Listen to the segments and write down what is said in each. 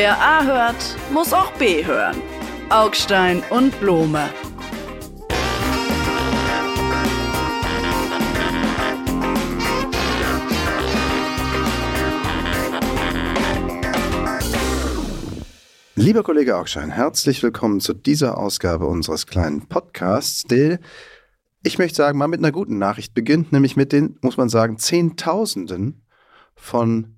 Wer A hört, muss auch B hören. Augstein und Blome. Lieber Kollege Augstein, herzlich willkommen zu dieser Ausgabe unseres kleinen Podcasts, der, ich möchte sagen, mal mit einer guten Nachricht beginnt, nämlich mit den, muss man sagen, Zehntausenden von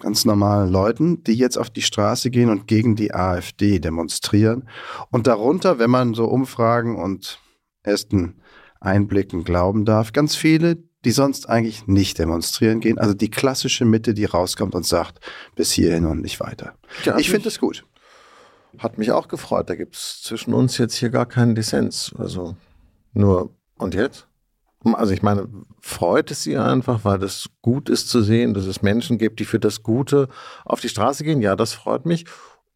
ganz normalen Leuten, die jetzt auf die Straße gehen und gegen die AfD demonstrieren. Und darunter, wenn man so Umfragen und ersten Einblicken glauben darf, ganz viele, die sonst eigentlich nicht demonstrieren gehen. Also die klassische Mitte, die rauskommt und sagt, bis hierhin und nicht weiter. Ja, ich finde es gut. Hat mich auch gefreut. Da gibt es zwischen uns jetzt hier gar keinen Dissens. Also nur, und jetzt? Also ich meine, freut es Sie einfach, weil das gut ist zu sehen, dass es Menschen gibt, die für das Gute auf die Straße gehen? Ja, das freut mich.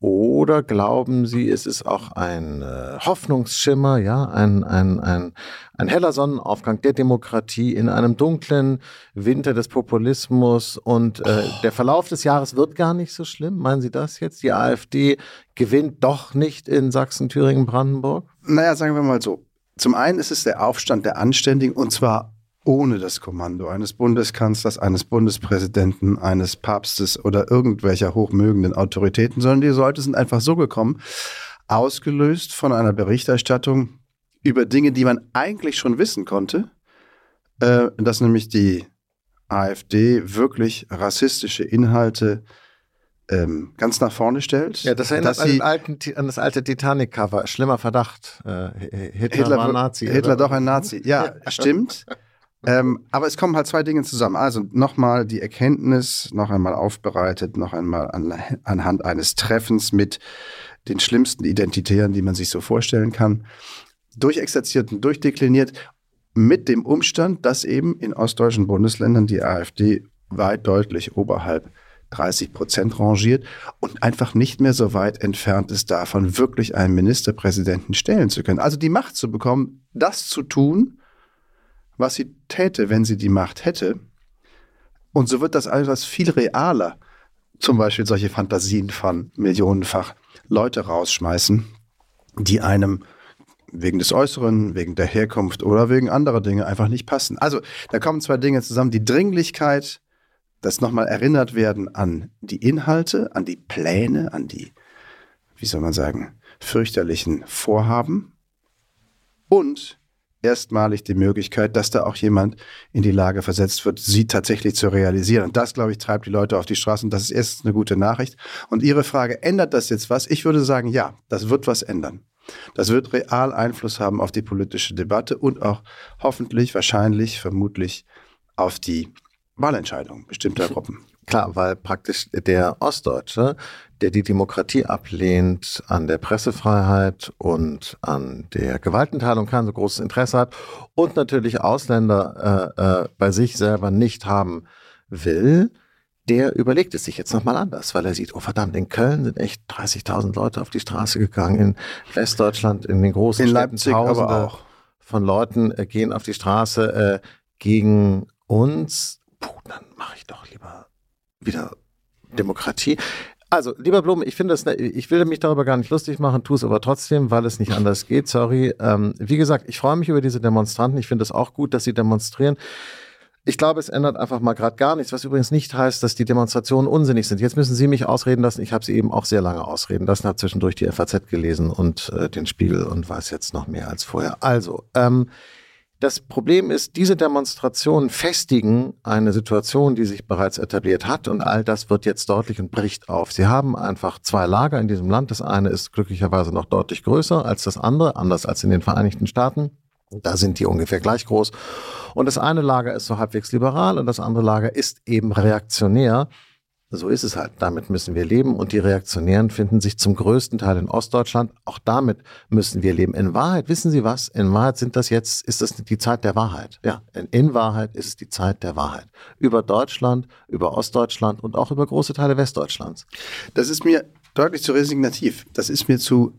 Oder glauben Sie, es ist auch ein äh, Hoffnungsschimmer, ja, ein, ein, ein, ein heller Sonnenaufgang der Demokratie in einem dunklen Winter des Populismus und äh, oh. der Verlauf des Jahres wird gar nicht so schlimm? Meinen Sie das jetzt? Die AfD gewinnt doch nicht in Sachsen, Thüringen, Brandenburg? Naja, sagen wir mal so. Zum einen ist es der Aufstand der Anständigen und zwar ohne das Kommando eines Bundeskanzlers, eines Bundespräsidenten, eines Papstes oder irgendwelcher hochmögenden Autoritäten, sondern die Leute sind einfach so gekommen, ausgelöst von einer Berichterstattung über Dinge, die man eigentlich schon wissen konnte, äh, dass nämlich die AfD wirklich rassistische Inhalte ähm, ganz nach vorne stellt. Ja, das erinnert an, alten, an, das alte Titanic-Cover. Schlimmer Verdacht. Äh, Hitler, Hitler, war Nazi. Hitler oder? doch ein Nazi. Ja, stimmt. ähm, aber es kommen halt zwei Dinge zusammen. Also nochmal die Erkenntnis, noch einmal aufbereitet, noch einmal an, anhand eines Treffens mit den schlimmsten Identitären, die man sich so vorstellen kann, durchexerziert und durchdekliniert, mit dem Umstand, dass eben in ostdeutschen Bundesländern die AfD weit deutlich oberhalb 30 Prozent rangiert und einfach nicht mehr so weit entfernt ist davon, wirklich einen Ministerpräsidenten stellen zu können. Also die Macht zu bekommen, das zu tun, was sie täte, wenn sie die Macht hätte. Und so wird das alles viel realer. Zum Beispiel solche Fantasien von millionenfach Leute rausschmeißen, die einem wegen des Äußeren, wegen der Herkunft oder wegen anderer Dinge einfach nicht passen. Also da kommen zwei Dinge zusammen. Die Dringlichkeit, das nochmal erinnert werden an die Inhalte, an die Pläne, an die, wie soll man sagen, fürchterlichen Vorhaben und erstmalig die Möglichkeit, dass da auch jemand in die Lage versetzt wird, sie tatsächlich zu realisieren. Und das, glaube ich, treibt die Leute auf die Straßen. Das ist erstens eine gute Nachricht. Und Ihre Frage, ändert das jetzt was? Ich würde sagen, ja, das wird was ändern. Das wird real Einfluss haben auf die politische Debatte und auch hoffentlich, wahrscheinlich, vermutlich auf die Wahlentscheidung bestimmter Gruppen. Klar, weil praktisch der Ostdeutsche, der die Demokratie ablehnt, an der Pressefreiheit und an der Gewaltenteilung kein so großes Interesse hat und natürlich Ausländer äh, äh, bei sich selber nicht haben will, der überlegt es sich jetzt nochmal anders, weil er sieht, oh verdammt, in Köln sind echt 30.000 Leute auf die Straße gegangen, in Westdeutschland, in den großen in Städten, Leipzig Tausende aber auch. von Leuten äh, gehen auf die Straße äh, gegen uns puh, dann mache ich doch lieber wieder Demokratie. Also, lieber Blum, ich finde das, ne, ich will mich darüber gar nicht lustig machen, tue es aber trotzdem, weil es nicht anders geht. Sorry. Ähm, wie gesagt, ich freue mich über diese Demonstranten. Ich finde es auch gut, dass sie demonstrieren. Ich glaube, es ändert einfach mal gerade gar nichts, was übrigens nicht heißt, dass die Demonstrationen unsinnig sind. Jetzt müssen Sie mich ausreden lassen. Ich habe Sie eben auch sehr lange ausreden lassen, habe zwischendurch die FAZ gelesen und äh, den Spiegel und weiß jetzt noch mehr als vorher. Also, ähm, das Problem ist, diese Demonstrationen festigen eine Situation, die sich bereits etabliert hat und all das wird jetzt deutlich und bricht auf. Sie haben einfach zwei Lager in diesem Land. Das eine ist glücklicherweise noch deutlich größer als das andere, anders als in den Vereinigten Staaten. Da sind die ungefähr gleich groß. Und das eine Lager ist so halbwegs liberal und das andere Lager ist eben reaktionär. So ist es halt. Damit müssen wir leben. Und die Reaktionären finden sich zum größten Teil in Ostdeutschland. Auch damit müssen wir leben. In Wahrheit, wissen Sie was? In Wahrheit sind das jetzt, ist das die Zeit der Wahrheit. Ja, in Wahrheit ist es die Zeit der Wahrheit. Über Deutschland, über Ostdeutschland und auch über große Teile Westdeutschlands. Das ist mir deutlich zu resignativ. Das ist mir zu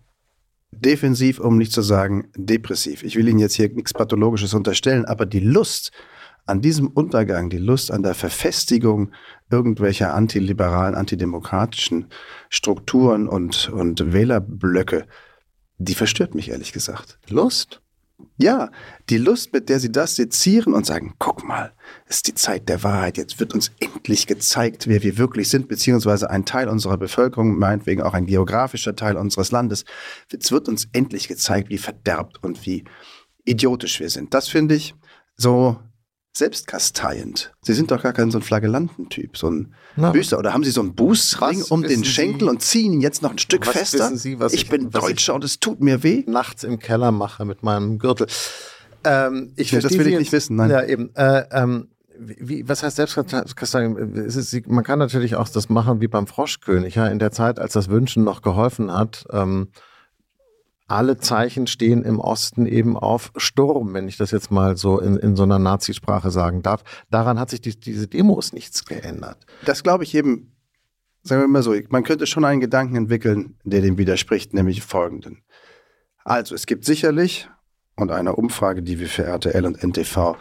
defensiv, um nicht zu sagen depressiv. Ich will Ihnen jetzt hier nichts Pathologisches unterstellen, aber die Lust, an diesem Untergang, die Lust an der Verfestigung irgendwelcher antiliberalen, antidemokratischen Strukturen und, und Wählerblöcke, die verstört mich ehrlich gesagt. Lust? Ja, die Lust, mit der sie das sezieren und sagen, guck mal, es ist die Zeit der Wahrheit, jetzt wird uns endlich gezeigt, wer wir wirklich sind, beziehungsweise ein Teil unserer Bevölkerung, meinetwegen auch ein geografischer Teil unseres Landes, jetzt wird uns endlich gezeigt, wie verderbt und wie idiotisch wir sind. Das finde ich so selbstkasteiend. Sie sind doch gar kein so ein Flagellantentyp, so ein Na, Büßer. Oder haben Sie so einen Bußring um den Schenkel Sie, und ziehen ihn jetzt noch ein Stück fester? Sie, was ich, ich bin Deutscher ich und es tut mir weh. Nachts im Keller mache mit meinem Gürtel. Ähm, ich ja, das will ich nicht wissen. Nein. Ja, eben. Äh, ähm, wie, was heißt Selbstkasteiung? Man kann natürlich auch das machen wie beim Froschkönig. Ja? In der Zeit, als das Wünschen noch geholfen hat, ähm, alle Zeichen stehen im Osten eben auf Sturm, wenn ich das jetzt mal so in, in so einer Nazisprache sagen darf. Daran hat sich die, diese Demos nichts geändert. Das glaube ich eben, sagen wir mal so, man könnte schon einen Gedanken entwickeln, der dem widerspricht, nämlich folgenden. Also es gibt sicherlich, und eine Umfrage, die wir für RTL und NTV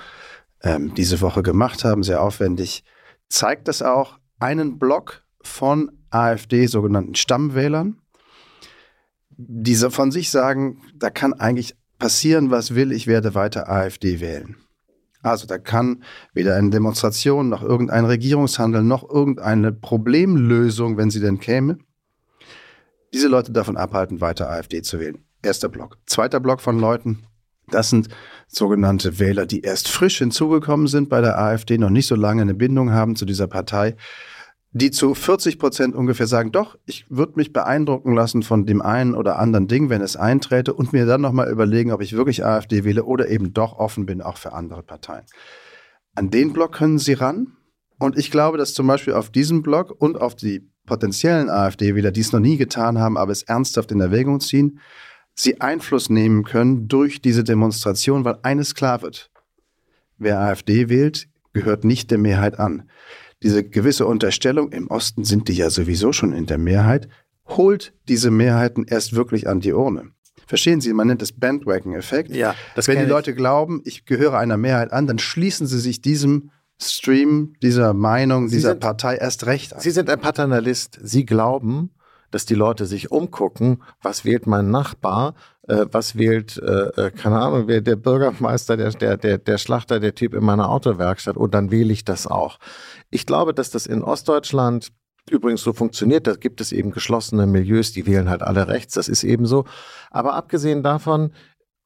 ähm, diese Woche gemacht haben, sehr aufwendig, zeigt das auch einen Block von AfD, sogenannten Stammwählern, diese von sich sagen, da kann eigentlich passieren, was will, ich werde weiter AfD wählen. Also da kann weder eine Demonstration noch irgendein Regierungshandel noch irgendeine Problemlösung, wenn sie denn käme, diese Leute davon abhalten, weiter AfD zu wählen. Erster Block. Zweiter Block von Leuten, das sind sogenannte Wähler, die erst frisch hinzugekommen sind bei der AfD, noch nicht so lange eine Bindung haben zu dieser Partei die zu 40 Prozent ungefähr sagen, doch, ich würde mich beeindrucken lassen von dem einen oder anderen Ding, wenn es einträte und mir dann nochmal überlegen, ob ich wirklich AfD wähle oder eben doch offen bin, auch für andere Parteien. An den Block können Sie ran. Und ich glaube, dass zum Beispiel auf diesem Block und auf die potenziellen AfD-Wähler, die es noch nie getan haben, aber es ernsthaft in Erwägung ziehen, sie Einfluss nehmen können durch diese Demonstration, weil eines klar wird. Wer AfD wählt, gehört nicht der Mehrheit an diese gewisse Unterstellung, im Osten sind die ja sowieso schon in der Mehrheit, holt diese Mehrheiten erst wirklich an die Urne. Verstehen Sie, man nennt es Bandwagon-Effekt. Ja, das Wenn die Leute ich. glauben, ich gehöre einer Mehrheit an, dann schließen sie sich diesem Stream, dieser Meinung, sie dieser sind, Partei erst recht an. Sie sind ein Paternalist. Sie glauben, dass die Leute sich umgucken, was wählt mein Nachbar, äh, was wählt, äh, äh keine Ahnung, wer der Bürgermeister, der, der, der, der Schlachter, der Typ in meiner Autowerkstatt und dann wähle ich das auch. Ich glaube, dass das in Ostdeutschland übrigens so funktioniert. Da gibt es eben geschlossene Milieus, die wählen halt alle rechts. Das ist eben so. Aber abgesehen davon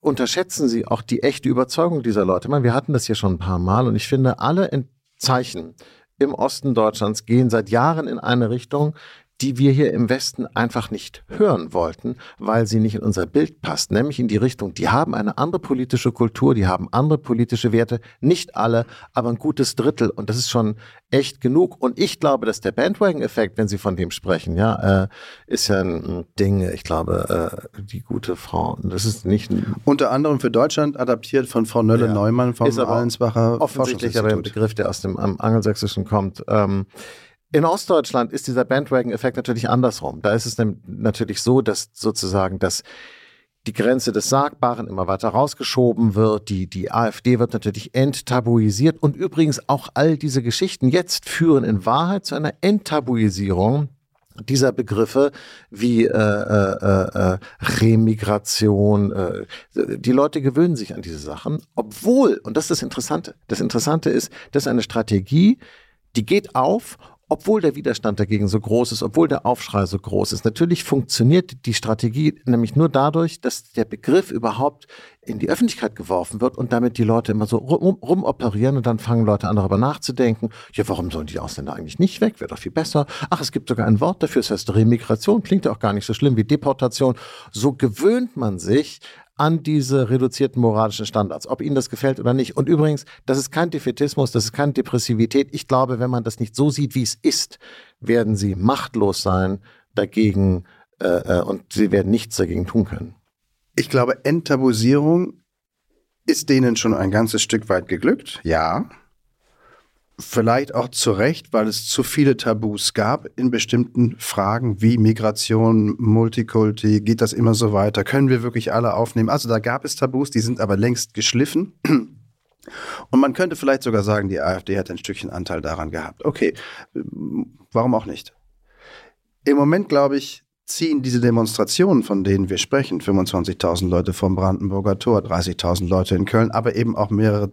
unterschätzen sie auch die echte Überzeugung dieser Leute. Ich meine, wir hatten das hier schon ein paar Mal und ich finde, alle Zeichen im Osten Deutschlands gehen seit Jahren in eine Richtung, die wir hier im Westen einfach nicht hören wollten, weil sie nicht in unser Bild passt, nämlich in die Richtung, die haben eine andere politische Kultur, die haben andere politische Werte, nicht alle, aber ein gutes Drittel. Und das ist schon echt genug. Und ich glaube, dass der Bandwagon-Effekt, wenn Sie von dem sprechen, ja, äh, ist ja ein Ding, ich glaube, äh, die gute Frau, das ist nicht... Unter anderem für Deutschland adaptiert von Frau Nölle-Neumann vom Allensbacher Offensichtlich aber ein Begriff, der aus dem Angelsächsischen kommt. Ähm, in Ostdeutschland ist dieser Bandwagon-Effekt natürlich andersrum. Da ist es natürlich so, dass sozusagen das die Grenze des Sagbaren immer weiter rausgeschoben wird. Die, die AfD wird natürlich enttabuisiert. Und übrigens auch all diese Geschichten jetzt führen in Wahrheit zu einer Enttabuisierung dieser Begriffe wie äh, äh, äh, Remigration. Äh, die Leute gewöhnen sich an diese Sachen, obwohl, und das ist das Interessante, das Interessante ist, das ist eine Strategie, die geht auf obwohl der Widerstand dagegen so groß ist, obwohl der Aufschrei so groß ist. Natürlich funktioniert die Strategie nämlich nur dadurch, dass der Begriff überhaupt in die Öffentlichkeit geworfen wird und damit die Leute immer so rum, rumoperieren und dann fangen Leute an darüber nachzudenken, ja, warum sollen die Ausländer eigentlich nicht weg? Wäre doch viel besser. Ach, es gibt sogar ein Wort dafür, es heißt Remigration, klingt ja auch gar nicht so schlimm wie Deportation. So gewöhnt man sich an diese reduzierten moralischen Standards, ob Ihnen das gefällt oder nicht. Und übrigens, das ist kein Defetismus, das ist keine Depressivität. Ich glaube, wenn man das nicht so sieht, wie es ist, werden Sie machtlos sein dagegen äh, äh und Sie werden nichts dagegen tun können. Ich glaube, Enttabuisierung ist denen schon ein ganzes Stück weit geglückt, ja. Vielleicht auch zu Recht, weil es zu viele Tabus gab in bestimmten Fragen wie Migration, Multikulti, geht das immer so weiter? Können wir wirklich alle aufnehmen? Also da gab es Tabus, die sind aber längst geschliffen. Und man könnte vielleicht sogar sagen, die AfD hat ein Stückchen Anteil daran gehabt. Okay, warum auch nicht? Im Moment, glaube ich, ziehen diese Demonstrationen, von denen wir sprechen, 25.000 Leute vom Brandenburger Tor, 30.000 Leute in Köln, aber eben auch mehrere,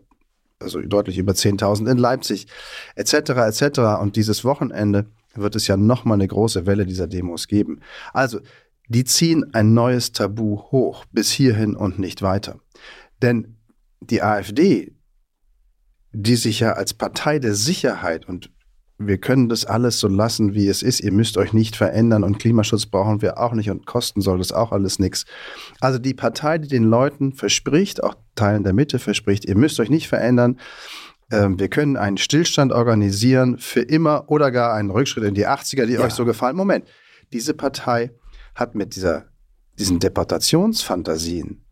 also deutlich über 10.000 in Leipzig, etc., etc. Und dieses Wochenende wird es ja nochmal eine große Welle dieser Demos geben. Also, die ziehen ein neues Tabu hoch, bis hierhin und nicht weiter. Denn die AfD, die sich ja als Partei der Sicherheit und wir können das alles so lassen, wie es ist. Ihr müsst euch nicht verändern und Klimaschutz brauchen wir auch nicht und kosten soll das auch alles nichts. Also die Partei, die den Leuten verspricht, auch Teilen der Mitte verspricht, ihr müsst euch nicht verändern. Ähm, wir können einen Stillstand organisieren für immer oder gar einen Rückschritt in die 80er, die ja. euch so gefallen. Moment, diese Partei hat mit dieser, diesen Deportationsfantasien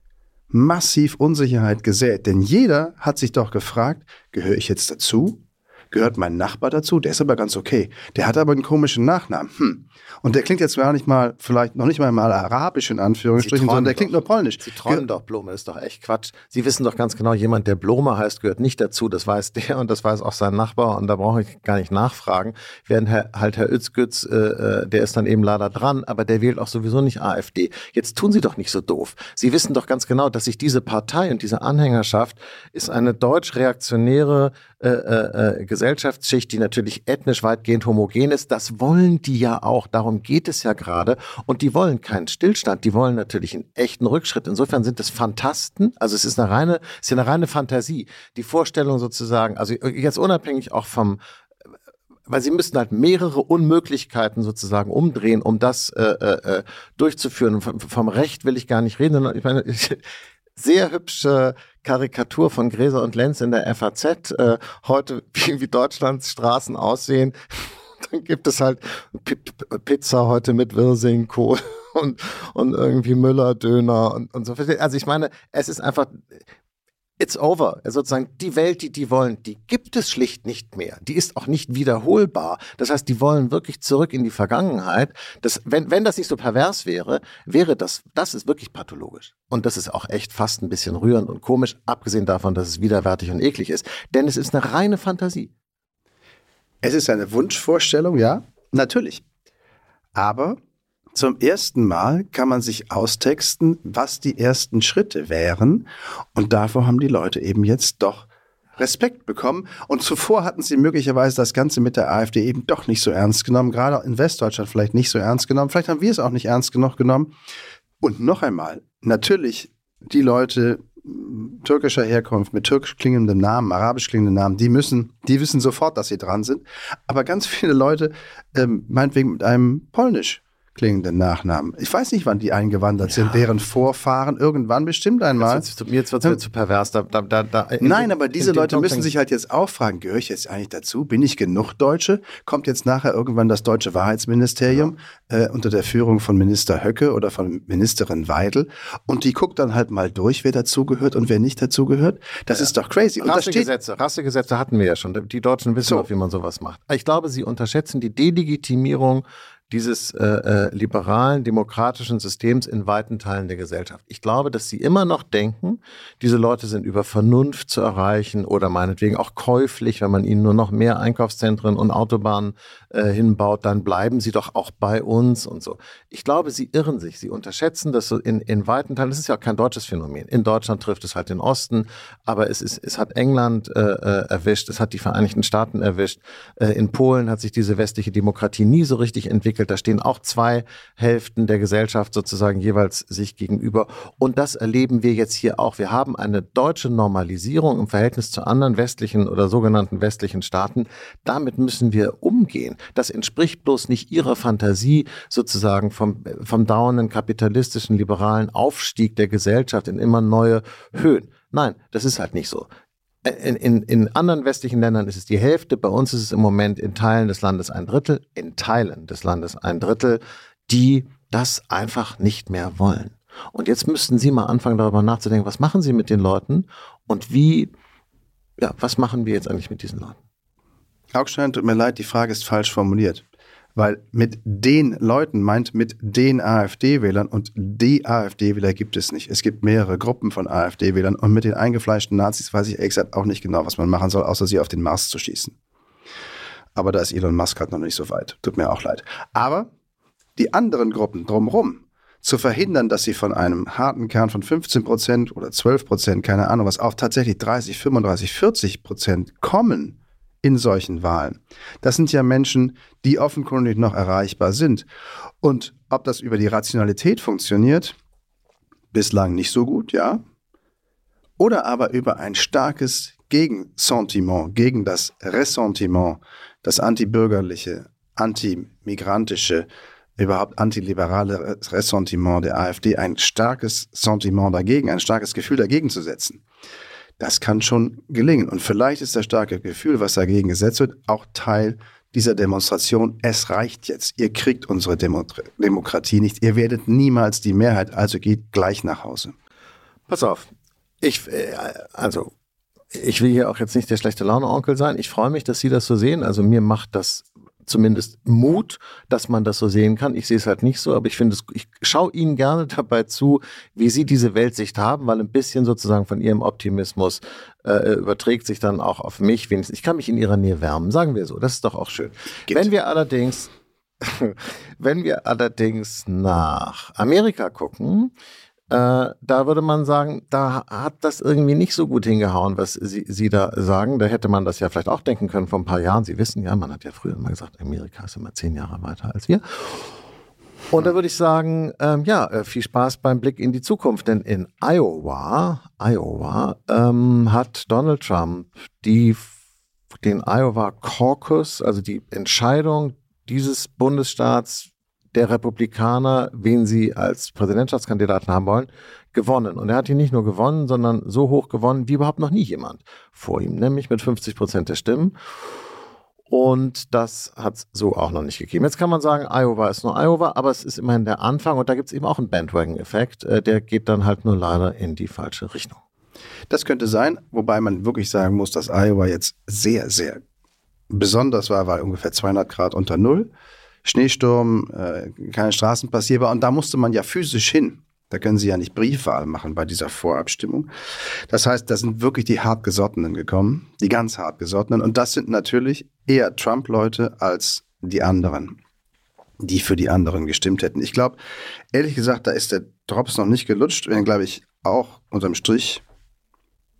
massiv Unsicherheit gesät. Denn jeder hat sich doch gefragt, gehöre ich jetzt dazu? Gehört mein Nachbar dazu? Der ist aber ganz okay. Der hat aber einen komischen Nachnamen. Hm. Und der klingt jetzt gar nicht mal, vielleicht noch nicht mal mal arabisch in Anführungsstrichen, sondern der doch. klingt nur polnisch. Sie träumen doch, Blome, ist doch echt Quatsch. Sie wissen doch ganz genau, jemand, der Blome heißt, gehört nicht dazu. Das weiß der und das weiß auch sein Nachbar und da brauche ich gar nicht nachfragen. Während Herr, halt Herr Özgütz, äh, äh, der ist dann eben leider dran, aber der wählt auch sowieso nicht AfD. Jetzt tun Sie doch nicht so doof. Sie wissen doch ganz genau, dass sich diese Partei und diese Anhängerschaft ist eine deutsch-reaktionäre äh, äh, äh Gesellschaftsschicht, die natürlich ethnisch weitgehend homogen ist. Das wollen die ja auch. Darum geht es ja gerade. Und die wollen keinen Stillstand. Die wollen natürlich einen echten Rückschritt. Insofern sind es Fantasten. Also es ist eine reine, es ist eine reine Fantasie. Die Vorstellung sozusagen, also jetzt unabhängig auch vom, weil sie müssten halt mehrere Unmöglichkeiten sozusagen umdrehen, um das äh, äh, durchzuführen. Vom, vom Recht will ich gar nicht reden. Ich meine, sehr hübsche Karikatur von Gräser und Lenz in der FAZ. Äh, heute, wie, wie Deutschlands Straßen aussehen. Dann gibt es halt P Pizza heute mit Wirsing, Kohl und, und irgendwie Müller-Döner und, und so. Also ich meine, es ist einfach, it's over. Sozusagen die Welt, die die wollen, die gibt es schlicht nicht mehr. Die ist auch nicht wiederholbar. Das heißt, die wollen wirklich zurück in die Vergangenheit. Das, wenn, wenn das nicht so pervers wäre, wäre das, das ist wirklich pathologisch. Und das ist auch echt fast ein bisschen rührend und komisch, abgesehen davon, dass es widerwärtig und eklig ist. Denn es ist eine reine Fantasie. Es ist eine Wunschvorstellung, ja, natürlich. Aber zum ersten Mal kann man sich austexten, was die ersten Schritte wären. Und davor haben die Leute eben jetzt doch Respekt bekommen. Und zuvor hatten sie möglicherweise das Ganze mit der AfD eben doch nicht so ernst genommen, gerade in Westdeutschland vielleicht nicht so ernst genommen. Vielleicht haben wir es auch nicht ernst genug genommen. Und noch einmal, natürlich die Leute türkischer Herkunft, mit türkisch klingendem Namen, arabisch klingendem Namen, die müssen, die wissen sofort, dass sie dran sind. Aber ganz viele Leute, ähm, meinetwegen mit einem polnisch klingenden Nachnamen. Ich weiß nicht, wann die eingewandert ja. sind, deren Vorfahren irgendwann bestimmt einmal. Jetzt, wird es mir zu pervers. Da, da, da, Nein, aber diese Leute müssen sich halt jetzt auch fragen, gehöre ich jetzt eigentlich dazu? Bin ich genug Deutsche? Kommt jetzt nachher irgendwann das deutsche Wahrheitsministerium ja. äh, unter der Führung von Minister Höcke oder von Ministerin Weidel und die guckt dann halt mal durch, wer dazugehört und wer nicht dazugehört? Das ja. ist doch crazy. Rassegesetze, Rassegesetze hatten wir ja schon. Die Deutschen wissen so. auch, wie man sowas macht. Ich glaube, sie unterschätzen die Delegitimierung dieses äh, äh, liberalen, demokratischen Systems in weiten Teilen der Gesellschaft. Ich glaube, dass sie immer noch denken, diese Leute sind über Vernunft zu erreichen oder meinetwegen auch käuflich, wenn man ihnen nur noch mehr Einkaufszentren und Autobahnen äh, hinbaut, dann bleiben sie doch auch bei uns und so. Ich glaube, sie irren sich, sie unterschätzen das so in, in weiten Teilen. Das ist ja auch kein deutsches Phänomen. In Deutschland trifft es halt den Osten, aber es, ist, es hat England äh, äh erwischt, es hat die Vereinigten Staaten erwischt. Äh, in Polen hat sich diese westliche Demokratie nie so richtig entwickelt entwickelt. Da stehen auch zwei Hälften der Gesellschaft sozusagen jeweils sich gegenüber. Und das erleben wir jetzt hier auch. Wir haben eine deutsche Normalisierung im Verhältnis zu anderen westlichen oder sogenannten westlichen Staaten. Damit müssen wir umgehen. Das entspricht bloß nicht ihrer Fantasie sozusagen vom, vom dauernden kapitalistischen, liberalen Aufstieg der Gesellschaft in immer neue Höhen. Nein, das ist halt nicht so. In, in, in anderen westlichen Ländern ist es die Hälfte, bei uns ist es im Moment in Teilen des Landes ein Drittel, in Teilen des Landes ein Drittel, die das einfach nicht mehr wollen. Und jetzt müssten Sie mal anfangen, darüber nachzudenken, was machen Sie mit den Leuten und wie, ja, was machen wir jetzt eigentlich mit diesen Leuten? Augstein, tut mir leid, die Frage ist falsch formuliert. Weil mit den Leuten meint mit den AfD-Wählern und die AfD-Wähler gibt es nicht. Es gibt mehrere Gruppen von AfD-Wählern und mit den eingefleischten Nazis weiß ich gesagt auch nicht genau, was man machen soll, außer sie auf den Mars zu schießen. Aber da ist Elon Musk halt noch nicht so weit. Tut mir auch leid. Aber die anderen Gruppen drumherum zu verhindern, dass sie von einem harten Kern von 15 Prozent oder 12 Prozent, keine Ahnung was, auf tatsächlich 30, 35, 40 Prozent kommen in solchen Wahlen. Das sind ja Menschen, die offenkundig noch erreichbar sind. Und ob das über die Rationalität funktioniert, bislang nicht so gut, ja. Oder aber über ein starkes Gegensentiment, gegen das Ressentiment, das antibürgerliche, antimigrantische, überhaupt antiliberale Ressentiment der AfD, ein starkes Sentiment dagegen, ein starkes Gefühl dagegen zu setzen. Das kann schon gelingen. Und vielleicht ist das starke Gefühl, was dagegen gesetzt wird, auch Teil dieser Demonstration. Es reicht jetzt. Ihr kriegt unsere Demo Demokratie nicht. Ihr werdet niemals die Mehrheit, also geht gleich nach Hause. Pass auf. Ich, äh, also, ich will hier auch jetzt nicht der schlechte Laune-Onkel sein. Ich freue mich, dass Sie das so sehen. Also mir macht das zumindest Mut, dass man das so sehen kann. Ich sehe es halt nicht so, aber ich finde es, ich schaue Ihnen gerne dabei zu, wie Sie diese Weltsicht haben, weil ein bisschen sozusagen von Ihrem Optimismus äh, überträgt sich dann auch auf mich wenigstens. Ich kann mich in Ihrer Nähe wärmen, sagen wir so. Das ist doch auch schön. Geht. Wenn wir allerdings wenn wir allerdings nach Amerika gucken, da würde man sagen, da hat das irgendwie nicht so gut hingehauen, was Sie, Sie da sagen. Da hätte man das ja vielleicht auch denken können vor ein paar Jahren. Sie wissen ja, man hat ja früher immer gesagt, Amerika ist immer zehn Jahre weiter als wir. Und da würde ich sagen, ähm, ja, äh, viel Spaß beim Blick in die Zukunft, denn in Iowa, Iowa ähm, hat Donald Trump die, den Iowa Caucus, also die Entscheidung dieses Bundesstaats der Republikaner, wen sie als Präsidentschaftskandidaten haben wollen, gewonnen. Und er hat ihn nicht nur gewonnen, sondern so hoch gewonnen wie überhaupt noch nie jemand vor ihm, nämlich mit 50 Prozent der Stimmen. Und das hat es so auch noch nicht gegeben. Jetzt kann man sagen, Iowa ist nur Iowa, aber es ist immerhin der Anfang und da gibt es eben auch einen Bandwagon-Effekt. Äh, der geht dann halt nur leider in die falsche Richtung. Das könnte sein, wobei man wirklich sagen muss, dass Iowa jetzt sehr, sehr besonders war, weil ungefähr 200 Grad unter Null. Schneesturm, äh, keine Straßen passierbar. Und da musste man ja physisch hin. Da können Sie ja nicht Briefwahl machen bei dieser Vorabstimmung. Das heißt, da sind wirklich die Hartgesottenen gekommen, die ganz Hartgesottenen. Und das sind natürlich eher Trump-Leute als die anderen, die für die anderen gestimmt hätten. Ich glaube, ehrlich gesagt, da ist der Drops noch nicht gelutscht, wenn, glaube ich, auch unterm Strich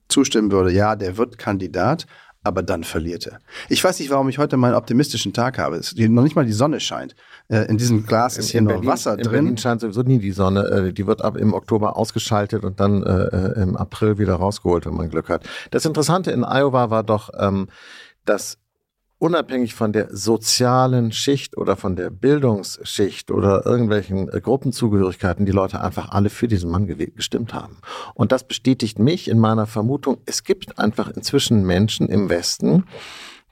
zustimmen würde, ja, der wird Kandidat, aber dann verliert er. Ich weiß nicht, warum ich heute mal einen optimistischen Tag habe. Es, noch nicht mal die Sonne scheint. Äh, in diesem Glas ist hier noch Wasser in drin. In Berlin scheint sowieso nie die Sonne. Äh, die wird ab im Oktober ausgeschaltet und dann äh, im April wieder rausgeholt, wenn man Glück hat. Das Interessante in Iowa war doch, ähm, dass unabhängig von der sozialen Schicht oder von der Bildungsschicht oder irgendwelchen äh, Gruppenzugehörigkeiten die Leute einfach alle für diesen Mann gestimmt haben. Und das bestätigt mich in meiner Vermutung, es gibt einfach inzwischen Menschen im Westen,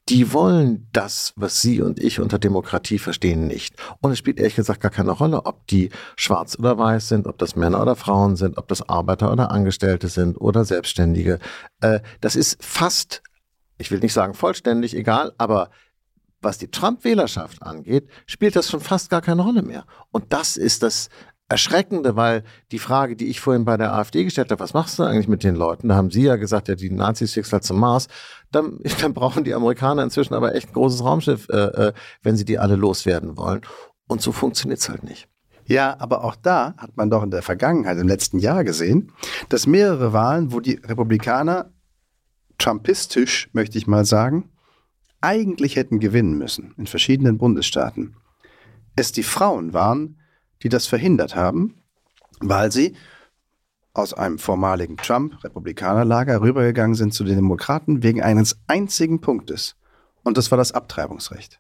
die wollen das, was Sie und ich unter Demokratie verstehen, nicht. Und es spielt ehrlich gesagt gar keine Rolle, ob die schwarz oder weiß sind, ob das Männer oder Frauen sind, ob das Arbeiter oder Angestellte sind oder Selbstständige. Äh, das ist fast ich will nicht sagen vollständig egal, aber was die Trump-Wählerschaft angeht, spielt das schon fast gar keine Rolle mehr. Und das ist das Erschreckende, weil die Frage, die ich vorhin bei der AfD gestellt habe, was machst du eigentlich mit den Leuten? Da haben Sie ja gesagt, ja, die Nazis schickst halt zum Mars. Dann, dann brauchen die Amerikaner inzwischen aber echt ein großes Raumschiff, äh, äh, wenn sie die alle loswerden wollen. Und so funktioniert es halt nicht. Ja, aber auch da hat man doch in der Vergangenheit, im letzten Jahr gesehen, dass mehrere Wahlen, wo die Republikaner trumpistisch, möchte ich mal sagen, eigentlich hätten gewinnen müssen in verschiedenen Bundesstaaten. Es die Frauen waren, die das verhindert haben, weil sie aus einem vormaligen Trump-Republikanerlager rübergegangen sind zu den Demokraten wegen eines einzigen Punktes. Und das war das Abtreibungsrecht.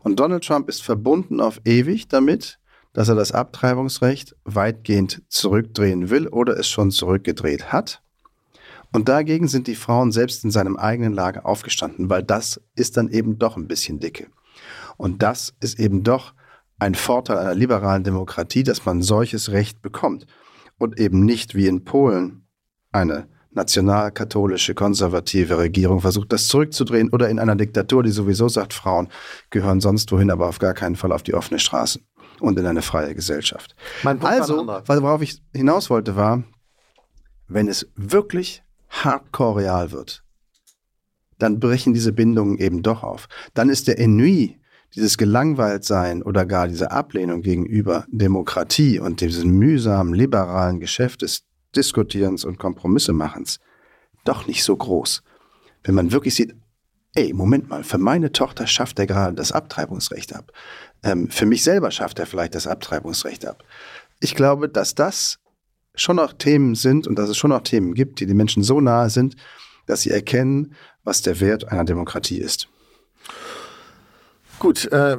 Und Donald Trump ist verbunden auf ewig damit, dass er das Abtreibungsrecht weitgehend zurückdrehen will oder es schon zurückgedreht hat. Und dagegen sind die Frauen selbst in seinem eigenen Lager aufgestanden, weil das ist dann eben doch ein bisschen dicke. Und das ist eben doch ein Vorteil einer liberalen Demokratie, dass man solches Recht bekommt und eben nicht wie in Polen eine nationalkatholische, konservative Regierung versucht, das zurückzudrehen oder in einer Diktatur, die sowieso sagt, Frauen gehören sonst wohin, aber auf gar keinen Fall auf die offene Straße und in eine freie Gesellschaft. also, worauf ich hinaus wollte, war, wenn es wirklich hardcore real wird, dann brechen diese Bindungen eben doch auf. Dann ist der Ennui, dieses Gelangweiltsein oder gar diese Ablehnung gegenüber Demokratie und diesem mühsamen liberalen Geschäft des Diskutierens und Kompromissemachens doch nicht so groß. Wenn man wirklich sieht, ey, Moment mal, für meine Tochter schafft er gerade das Abtreibungsrecht ab. Ähm, für mich selber schafft er vielleicht das Abtreibungsrecht ab. Ich glaube, dass das schon noch Themen sind und dass es schon noch Themen gibt, die den Menschen so nahe sind, dass sie erkennen, was der Wert einer Demokratie ist. Gut, äh,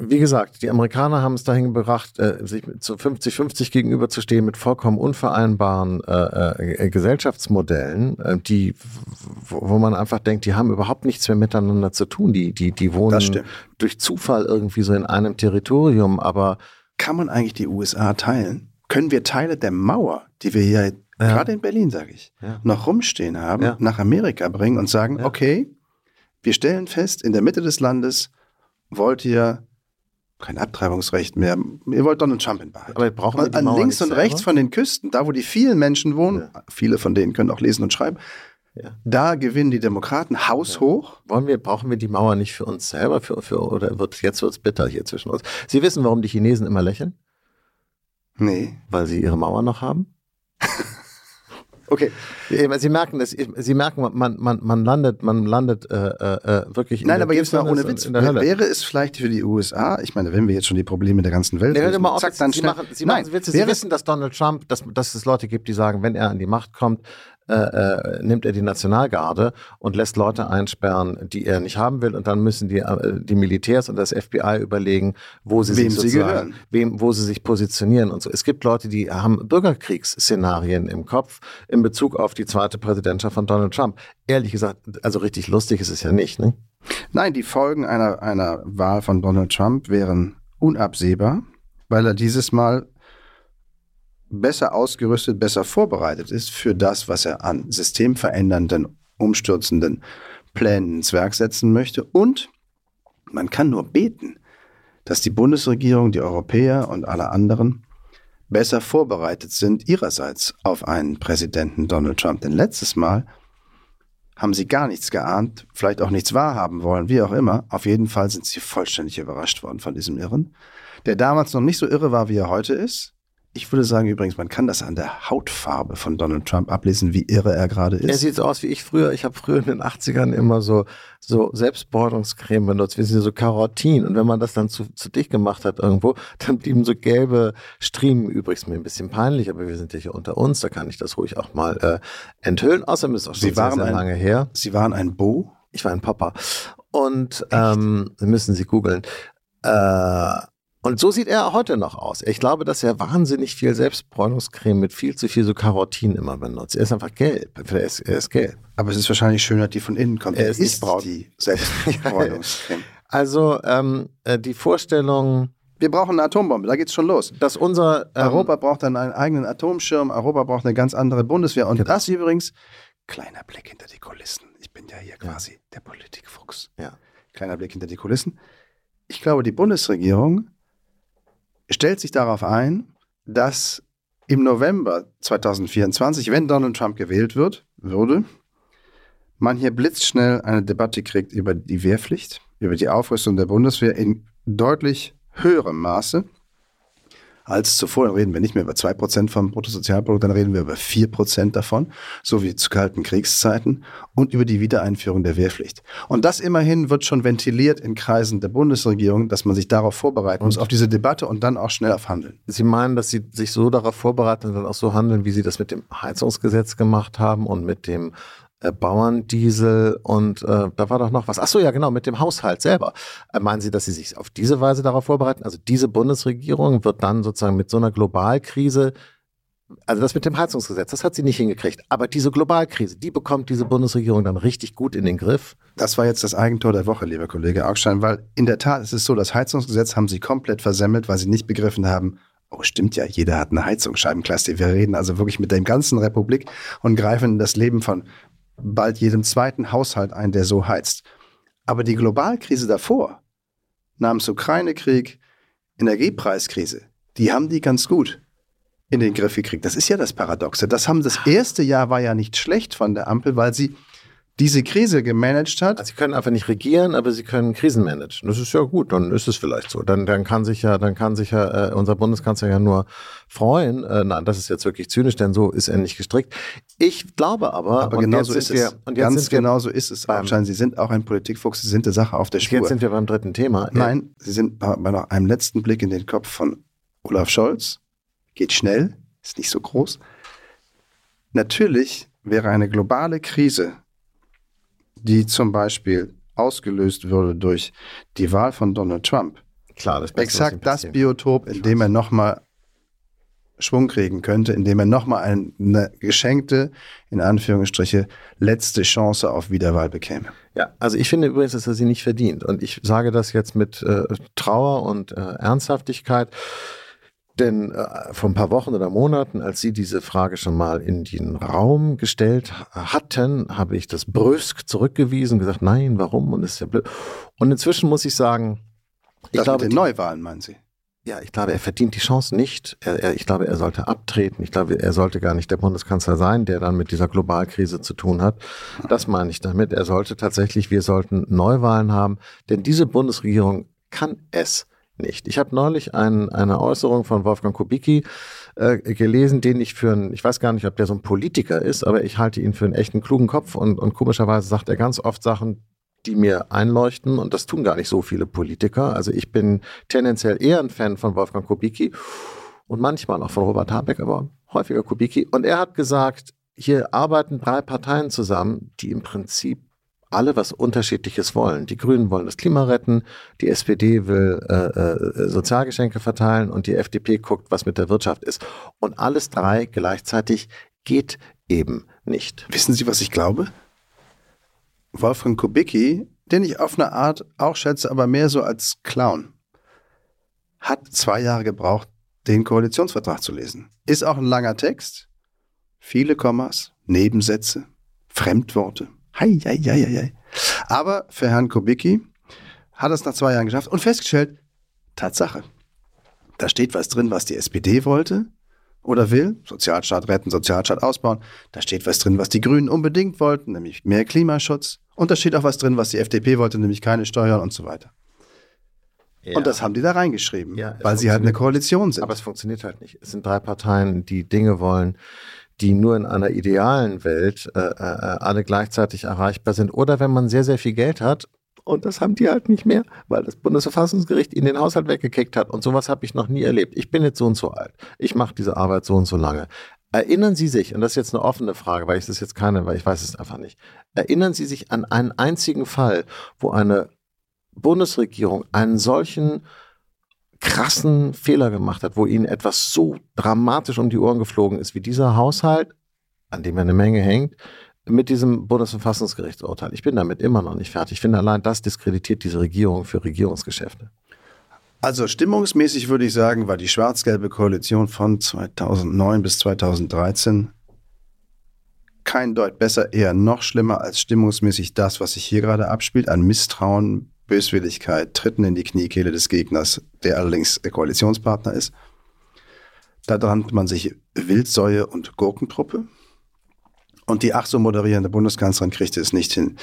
wie gesagt, die Amerikaner haben es dahin gebracht, äh, sich zu 50-50 gegenüberzustehen mit vollkommen unvereinbaren äh, äh, Gesellschaftsmodellen, äh, die, wo man einfach denkt, die haben überhaupt nichts mehr miteinander zu tun. Die, die, die wohnen durch Zufall irgendwie so in einem Territorium, aber. Kann man eigentlich die USA teilen? Können wir Teile der Mauer, die wir hier ja. gerade in Berlin, sage ich, ja. noch rumstehen haben, ja. nach Amerika bringen und sagen, okay, wir stellen fest, in der Mitte des Landes wollt ihr kein Abtreibungsrecht mehr. Ihr wollt Donald Trump in Wahrheit. Aber brauchen wir An links und rechts von den Küsten, da wo die vielen Menschen wohnen, viele von denen können auch lesen und schreiben, ja. da gewinnen die Demokraten haushoch. Ja. Wollen wir, brauchen wir die Mauer nicht für uns selber, für, für, oder wird jetzt wird's bitter hier zwischen uns? Sie wissen, warum die Chinesen immer lächeln? Nee. Weil sie ihre Mauer noch haben? Okay. Sie merken es, Sie merken, man, man, man landet, man landet äh, äh, wirklich Nein, aber jetzt mal ohne Witz. In der Hölle. Wäre es vielleicht für die USA, ich meine, wenn wir jetzt schon die Probleme der ganzen Welt nee, auf, zack, dann Sie, machen, Sie, machen Witze. Sie wissen, dass Donald Trump, dass, dass es Leute gibt, die sagen, wenn er an die Macht kommt, äh, äh, nimmt er die Nationalgarde und lässt Leute einsperren, die er nicht haben will. Und dann müssen die, äh, die Militärs und das FBI überlegen, wo sie wem sich sie gehören. Wem, wo sie sich positionieren und so. Es gibt Leute, die haben Bürgerkriegsszenarien im Kopf in Bezug auf die zweite Präsidentschaft von Donald Trump. Ehrlich gesagt, also richtig lustig ist es ja nicht. Ne? Nein, die Folgen einer, einer Wahl von Donald Trump wären unabsehbar, weil er dieses Mal besser ausgerüstet, besser vorbereitet ist für das, was er an systemverändernden, umstürzenden Plänen ins Werk setzen möchte. Und man kann nur beten, dass die Bundesregierung, die Europäer und alle anderen besser vorbereitet sind ihrerseits auf einen Präsidenten Donald Trump. Denn letztes Mal haben sie gar nichts geahnt, vielleicht auch nichts wahrhaben wollen, wie auch immer. Auf jeden Fall sind sie vollständig überrascht worden von diesem Irren, der damals noch nicht so irre war, wie er heute ist, ich würde sagen übrigens, man kann das an der Hautfarbe von Donald Trump ablesen, wie irre er gerade ist. Er sieht so aus wie ich früher. Ich habe früher in den 80ern immer so, so Selbstbordungscreme benutzt. Wir sind so Karotin. Und wenn man das dann zu, zu dicht gemacht hat irgendwo, dann blieben so gelbe Striemen übrig. Ist mir ein bisschen peinlich, aber wir sind ja hier unter uns. Da kann ich das ruhig auch mal äh, enthüllen. Außerdem ist es auch schon Sie sehr, sehr, ein, lange her. Sie waren ein Bo? Ich war ein Papa. Und ähm, müssen Sie googeln. Äh, und so sieht er heute noch aus. Ich glaube, dass er wahnsinnig viel Selbstbräunungscreme mit viel zu viel so Karotin immer benutzt. Er ist einfach gelb. Er ist, er ist gelb. Aber es ist wahrscheinlich schöner, die von innen kommt. Er ist, ist braun. die Selbstbräunungscreme. also ähm, äh, die Vorstellung, wir brauchen eine Atombombe, da geht's schon los. Dass unser ähm, Europa braucht dann einen eigenen Atomschirm, Europa braucht eine ganz andere Bundeswehr und genau. das übrigens kleiner Blick hinter die Kulissen. Ich bin ja hier quasi ja. der Politikfuchs. Ja. Kleiner Blick hinter die Kulissen. Ich glaube, die Bundesregierung stellt sich darauf ein, dass im November 2024, wenn Donald Trump gewählt wird, würde, man hier blitzschnell eine Debatte kriegt über die Wehrpflicht, über die Aufrüstung der Bundeswehr in deutlich höherem Maße als zuvor. Dann reden wir nicht mehr über 2% vom Bruttosozialprodukt, dann reden wir über 4% davon, so wie zu kalten Kriegszeiten und über die Wiedereinführung der Wehrpflicht. Und das immerhin wird schon ventiliert in Kreisen der Bundesregierung, dass man sich darauf vorbereiten muss, auf diese Debatte und dann auch schnell auf Handeln. Sie meinen, dass Sie sich so darauf vorbereiten und dann auch so handeln, wie Sie das mit dem Heizungsgesetz gemacht haben und mit dem äh, Bauerndiesel und äh, da war doch noch was. Ach so, ja, genau, mit dem Haushalt selber. Äh, meinen Sie, dass Sie sich auf diese Weise darauf vorbereiten? Also diese Bundesregierung wird dann sozusagen mit so einer Globalkrise also das mit dem Heizungsgesetz, das hat sie nicht hingekriegt. Aber diese Globalkrise, die bekommt diese Bundesregierung dann richtig gut in den Griff. Das war jetzt das Eigentor der Woche, lieber Kollege Augstein, weil in der Tat ist es so, das Heizungsgesetz haben sie komplett versemmelt, weil sie nicht begriffen haben, Oh, stimmt ja, jeder hat eine Heizungsscheibenklastik. Wir reden also wirklich mit der ganzen Republik und greifen in das Leben von bald jedem zweiten Haushalt ein, der so heizt. Aber die Globalkrise davor, namens Ukraine-Krieg, Energiepreiskrise, die haben die ganz gut in den Griff gekriegt. Das ist ja das Paradoxe. Das haben das erste Jahr war ja nicht schlecht von der Ampel, weil sie diese Krise gemanagt hat. Also sie können einfach nicht regieren, aber sie können Krisen managen. Das ist ja gut, dann ist es vielleicht so. Dann, dann kann sich ja, dann kann sich ja äh, unser Bundeskanzler ja nur freuen. Äh, na, das ist jetzt wirklich zynisch, denn so ist er nicht gestrickt. Ich glaube aber, aber genau so ist es. und Ganz genau so ist es. Beim, Sie sind auch ein Politikfuchs, Sie sind der Sache auf der Spur. Jetzt sind wir beim dritten Thema. Nein, Sie sind bei noch einem letzten Blick in den Kopf von Olaf Scholz. Geht schnell, ist nicht so groß. Natürlich wäre eine globale Krise die zum Beispiel ausgelöst würde durch die Wahl von Donald Trump, Klar, das Beste, exakt das Biotop, in dem er nochmal Schwung kriegen könnte, indem er nochmal eine geschenkte, in Anführungsstriche, letzte Chance auf Wiederwahl bekäme. Ja, also ich finde übrigens, dass er sie nicht verdient. Und ich sage das jetzt mit äh, Trauer und äh, Ernsthaftigkeit. Denn äh, vor ein paar Wochen oder Monaten, als Sie diese Frage schon mal in den Raum gestellt hatten, habe ich das brüsk zurückgewiesen, gesagt, nein, warum? Und das ist ja blöd. Und inzwischen muss ich sagen, ich das glaube, mit den Neuwahlen meinen Sie? Ja, ich glaube, er verdient die Chance nicht. Er, er, ich glaube, er sollte abtreten. Ich glaube, er sollte gar nicht der Bundeskanzler sein, der dann mit dieser Globalkrise zu tun hat. Das meine ich damit. Er sollte tatsächlich, wir sollten Neuwahlen haben, denn diese Bundesregierung kann es nicht. Ich habe neulich ein, eine Äußerung von Wolfgang Kubicki äh, gelesen, den ich für einen, ich weiß gar nicht, ob der so ein Politiker ist, aber ich halte ihn für einen echten klugen Kopf und, und komischerweise sagt er ganz oft Sachen, die mir einleuchten und das tun gar nicht so viele Politiker. Also ich bin tendenziell eher ein Fan von Wolfgang Kubicki und manchmal auch von Robert Habeck, aber häufiger Kubicki. Und er hat gesagt, hier arbeiten drei Parteien zusammen, die im Prinzip alle was Unterschiedliches wollen. Die Grünen wollen das Klima retten, die SPD will äh, äh, Sozialgeschenke verteilen und die FDP guckt, was mit der Wirtschaft ist. Und alles drei gleichzeitig geht eben nicht. Wissen Sie, was ich glaube? Wolfgang Kubicki, den ich auf eine Art auch schätze, aber mehr so als Clown, hat zwei Jahre gebraucht, den Koalitionsvertrag zu lesen. Ist auch ein langer Text, viele Kommas, Nebensätze, Fremdworte. Hei, hei, hei, hei. Aber für Herrn Kubicki hat es nach zwei Jahren geschafft und festgestellt, Tatsache. Da steht was drin, was die SPD wollte oder will. Sozialstaat retten, Sozialstaat ausbauen. Da steht was drin, was die Grünen unbedingt wollten, nämlich mehr Klimaschutz. Und da steht auch was drin, was die FDP wollte, nämlich keine Steuern und so weiter. Ja. Und das haben die da reingeschrieben, ja, weil sie halt eine Koalition sind. Aber es funktioniert halt nicht. Es sind drei Parteien, die Dinge wollen, die nur in einer idealen Welt äh, äh, alle gleichzeitig erreichbar sind. Oder wenn man sehr, sehr viel Geld hat, und das haben die halt nicht mehr, weil das Bundesverfassungsgericht ihnen den Haushalt weggekickt hat. Und sowas habe ich noch nie erlebt. Ich bin jetzt so und so alt. Ich mache diese Arbeit so und so lange. Erinnern Sie sich, und das ist jetzt eine offene Frage, weil ich das jetzt keine, weil ich weiß es einfach nicht. Erinnern Sie sich an einen einzigen Fall, wo eine Bundesregierung einen solchen krassen Fehler gemacht hat, wo ihnen etwas so dramatisch um die Ohren geflogen ist, wie dieser Haushalt, an dem ja eine Menge hängt, mit diesem Bundesverfassungsgerichtsurteil. Ich bin damit immer noch nicht fertig. Ich finde, allein das diskreditiert diese Regierung für Regierungsgeschäfte. Also stimmungsmäßig würde ich sagen, war die schwarz-gelbe Koalition von 2009 bis 2013 kein Deut besser, eher noch schlimmer als stimmungsmäßig das, was sich hier gerade abspielt, an Misstrauen, Böswilligkeit, Tritten in die Kniekehle des Gegners, der allerdings der Koalitionspartner ist. Da dran man sich Wildsäue und Gurkentruppe. Und die ach so moderierende Bundeskanzlerin kriegte es nicht hin.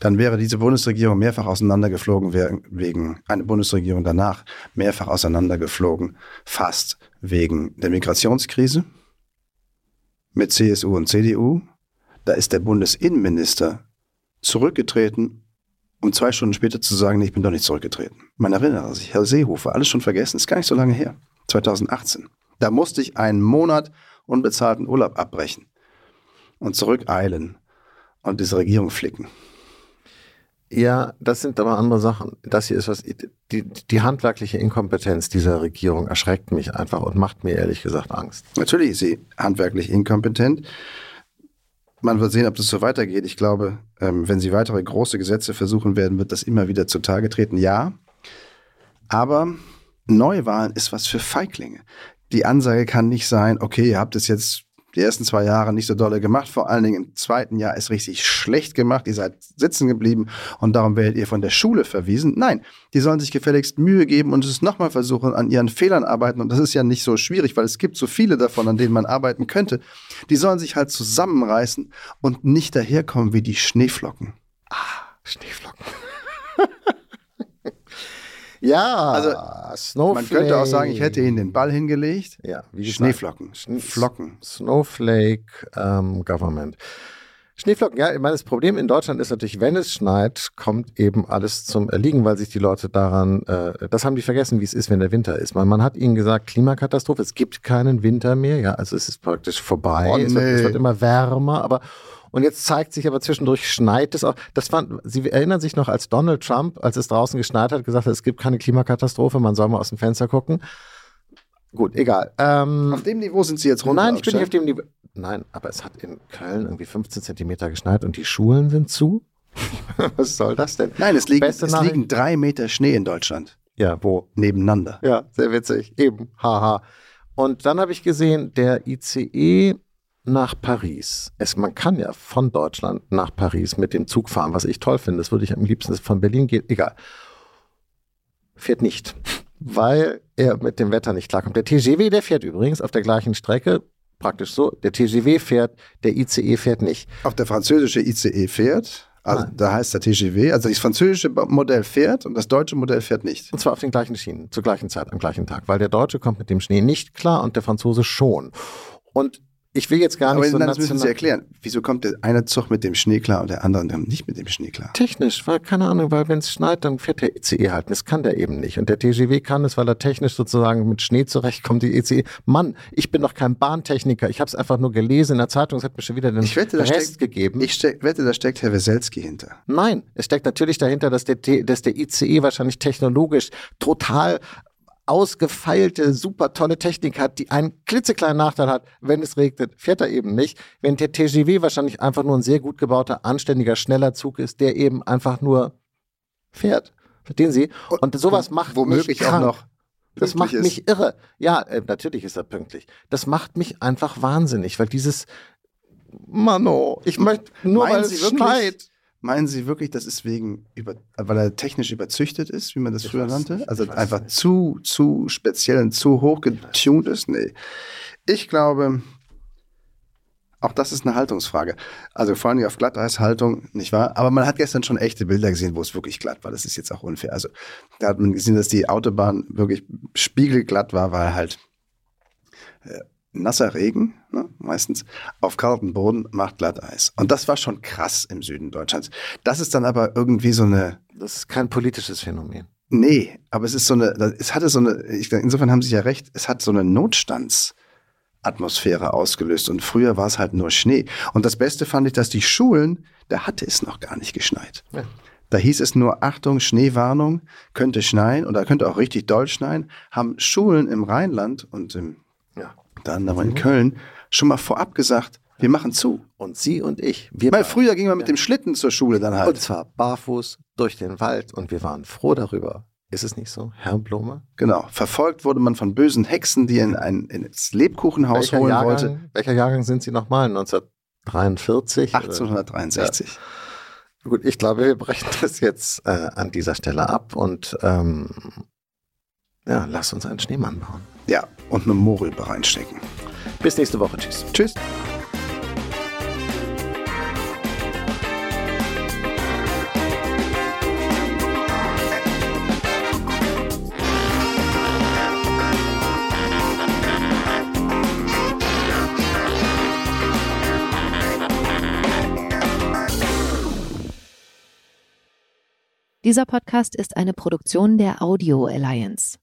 Dann wäre diese Bundesregierung mehrfach auseinandergeflogen, wegen eine Bundesregierung danach mehrfach auseinandergeflogen, fast wegen der Migrationskrise mit CSU und CDU. Da ist der Bundesinnenminister zurückgetreten um zwei Stunden später zu sagen, nee, ich bin doch nicht zurückgetreten. Man erinnert sich, Herr Seehofer, alles schon vergessen, ist gar nicht so lange her. 2018. Da musste ich einen Monat unbezahlten Urlaub abbrechen und zurückeilen und diese Regierung flicken. Ja, das sind aber andere Sachen. Das hier ist was, die, die handwerkliche Inkompetenz dieser Regierung erschreckt mich einfach und macht mir ehrlich gesagt Angst. Natürlich ist sie handwerklich inkompetent. Man wird sehen, ob das so weitergeht. Ich glaube, ähm, wenn sie weitere große Gesetze versuchen werden, wird das immer wieder zutage treten. Ja. Aber Neuwahlen ist was für Feiglinge. Die Ansage kann nicht sein, okay, ihr habt es jetzt die ersten zwei Jahre nicht so dolle gemacht, vor allen Dingen im zweiten Jahr ist richtig schlecht gemacht, ihr seid sitzen geblieben und darum werdet ihr von der Schule verwiesen. Nein, die sollen sich gefälligst Mühe geben und es nochmal versuchen, an ihren Fehlern arbeiten und das ist ja nicht so schwierig, weil es gibt so viele davon, an denen man arbeiten könnte. Die sollen sich halt zusammenreißen und nicht daherkommen wie die Schneeflocken. Ah, Schneeflocken. ja, Also, Snowflake. Man könnte auch sagen, ich hätte ihnen den Ball hingelegt. ja, wie gesagt, Schneeflocken, Schn- Flocken. Snowflake ähm, Government. Schneeflocken, ja, ich meine, das Problem in Deutschland ist natürlich, wenn es schneit, kommt eben alles zum Erliegen, weil sich die Leute daran, äh, das haben die vergessen, wie es ist, wenn der Winter ist. Man, man hat ihnen gesagt, Klimakatastrophe, es gibt keinen Winter mehr, ja, also es ist praktisch vorbei, Oh, es, wird, es nee. wird immer wärmer, aber und jetzt zeigt sich aber zwischendurch schneit es auch. Das fand, Sie erinnern sich noch, als Donald Trump, als es draußen geschneit hat, gesagt hat, es gibt keine Klimakatastrophe, man soll mal aus dem Fenster gucken. Gut, egal. Ähm, Auf dem Niveau sind sie jetzt runter. Nein, ich bin nicht auf dem Niveau. Nein, aber es hat in Köln irgendwie 15 Zentimeter geschneit und die Schulen sind zu. Was soll das denn? Nein, es liegen, es liegen drei Meter Schnee in Deutschland. Ja, wo? Nebeneinander. Ja, sehr witzig. Eben. Haha. Und dann habe ich gesehen, der ICE nach Paris. Es, man kann ja von Deutschland nach Paris mit dem Zug fahren, was ich toll finde. Das würde ich am liebsten, von Berlin geht. Egal. Fährt nicht, weil er mit dem Wetter nicht klarkommt. Der TGW, der fährt übrigens auf der gleichen Strecke. Praktisch so. Der TGW fährt, der ICE fährt nicht. Auf der französische ICE fährt, also Nein. da heißt der TGW, also das französische Modell fährt und das deutsche Modell fährt nicht. Und zwar auf den gleichen Schienen, zur gleichen Zeit, am gleichen Tag. Weil der Deutsche kommt mit dem Schnee nicht klar und der Franzose schon. Und ich will jetzt gar Aber nicht so nein, das müssen Sie erklären. Wieso kommt der eine Zug mit dem Schnee klar und der andere nicht mit dem Schnee klar? Technisch, weil keine Ahnung, weil wenn es schneit, dann fährt der ICE halt. Das kann der eben nicht. Und der TGW kann es, weil er technisch sozusagen mit Schnee zurechtkommt, die ICE. Mann, ich bin doch kein Bahntechniker. Ich habe es einfach nur gelesen in der Zeitung. Es hat mir schon wieder den Ich wette, Rest steckt, gegeben. ich steck, wette, da steckt Herr Weselski hinter. Nein, es steckt natürlich dahinter, dass der, dass der ICE wahrscheinlich technologisch total ausgefeilte, super tolle Technik hat, die einen klitzekleinen Nachteil hat, wenn es regnet, fährt er eben nicht. Wenn der TGW wahrscheinlich einfach nur ein sehr gut gebauter, anständiger, schneller Zug ist, der eben einfach nur fährt. Verstehen Sie? Und sowas macht Womöglich mich auch noch. Das macht pünktlich mich irre. Ja, äh, natürlich ist er pünktlich. Das macht mich einfach wahnsinnig, weil dieses Mano, ich möchte nur Meinen weil Sie es wirklich? schneit. Meinen Sie wirklich, das ist wegen, über, weil er technisch überzüchtet ist, wie man das Ich früher nannte? Also einfach nicht. zu, zu speziell und zu hoch getuned ist? Nee. Ich glaube, auch das ist eine Haltungsfrage. Also vor allem auf Glatteishaltung, nicht wahr? Aber man hat gestern schon echte Bilder gesehen, wo es wirklich glatt war. Das ist jetzt auch unfair. Also da hat man gesehen, dass die Autobahn wirklich spiegelglatt war, weil halt äh, nasser Regen, ne, meistens, auf kaltem Boden macht Glatteis. Und das war schon krass im Süden Deutschlands. Das ist dann aber irgendwie so eine, Das ist kein politisches Phänomen. nee, aber es ist so eine, es hatte so eine, ich, insofern haben Sie ja recht, es hat so eine Notstandsatmosphäre ausgelöst. Und früher war es halt nur Schnee. Und das Beste fand ich, dass die Schulen, da hatte es noch gar nicht geschneit. Ja. Da hieß es nur, Achtung, Schneewarnung, könnte schneien oder könnte auch richtig doll schneien, haben Schulen im Rheinland und im, Ja. da anderen in Köln schon mal vorab gesagt, wir machen zu. Und Sie und ich, wir Weil früher ging man mit dem Schlitten zur Schule dann Und halt. zwar barfuß durch den Wald und wir waren froh darüber. Ist es nicht so, Herr Blome? Genau. Verfolgt wurde man von bösen Hexen, die in ein ins Lebkuchenhaus Welcher holen Jahrgang, wollte. welcher Jahrgang sind Sie nochmal? 1943? oder? 1863. Gut, ich glaube, wir brechen das jetzt äh, an dieser Stelle ab und ähm, ja, lass uns einen Schneemann bauen. Ja, und eine Mohrrübe reinstecken. Bis nächste Woche. Tschüss. Tschüss. Dieser Podcast ist eine Produktion der Audio Alliance.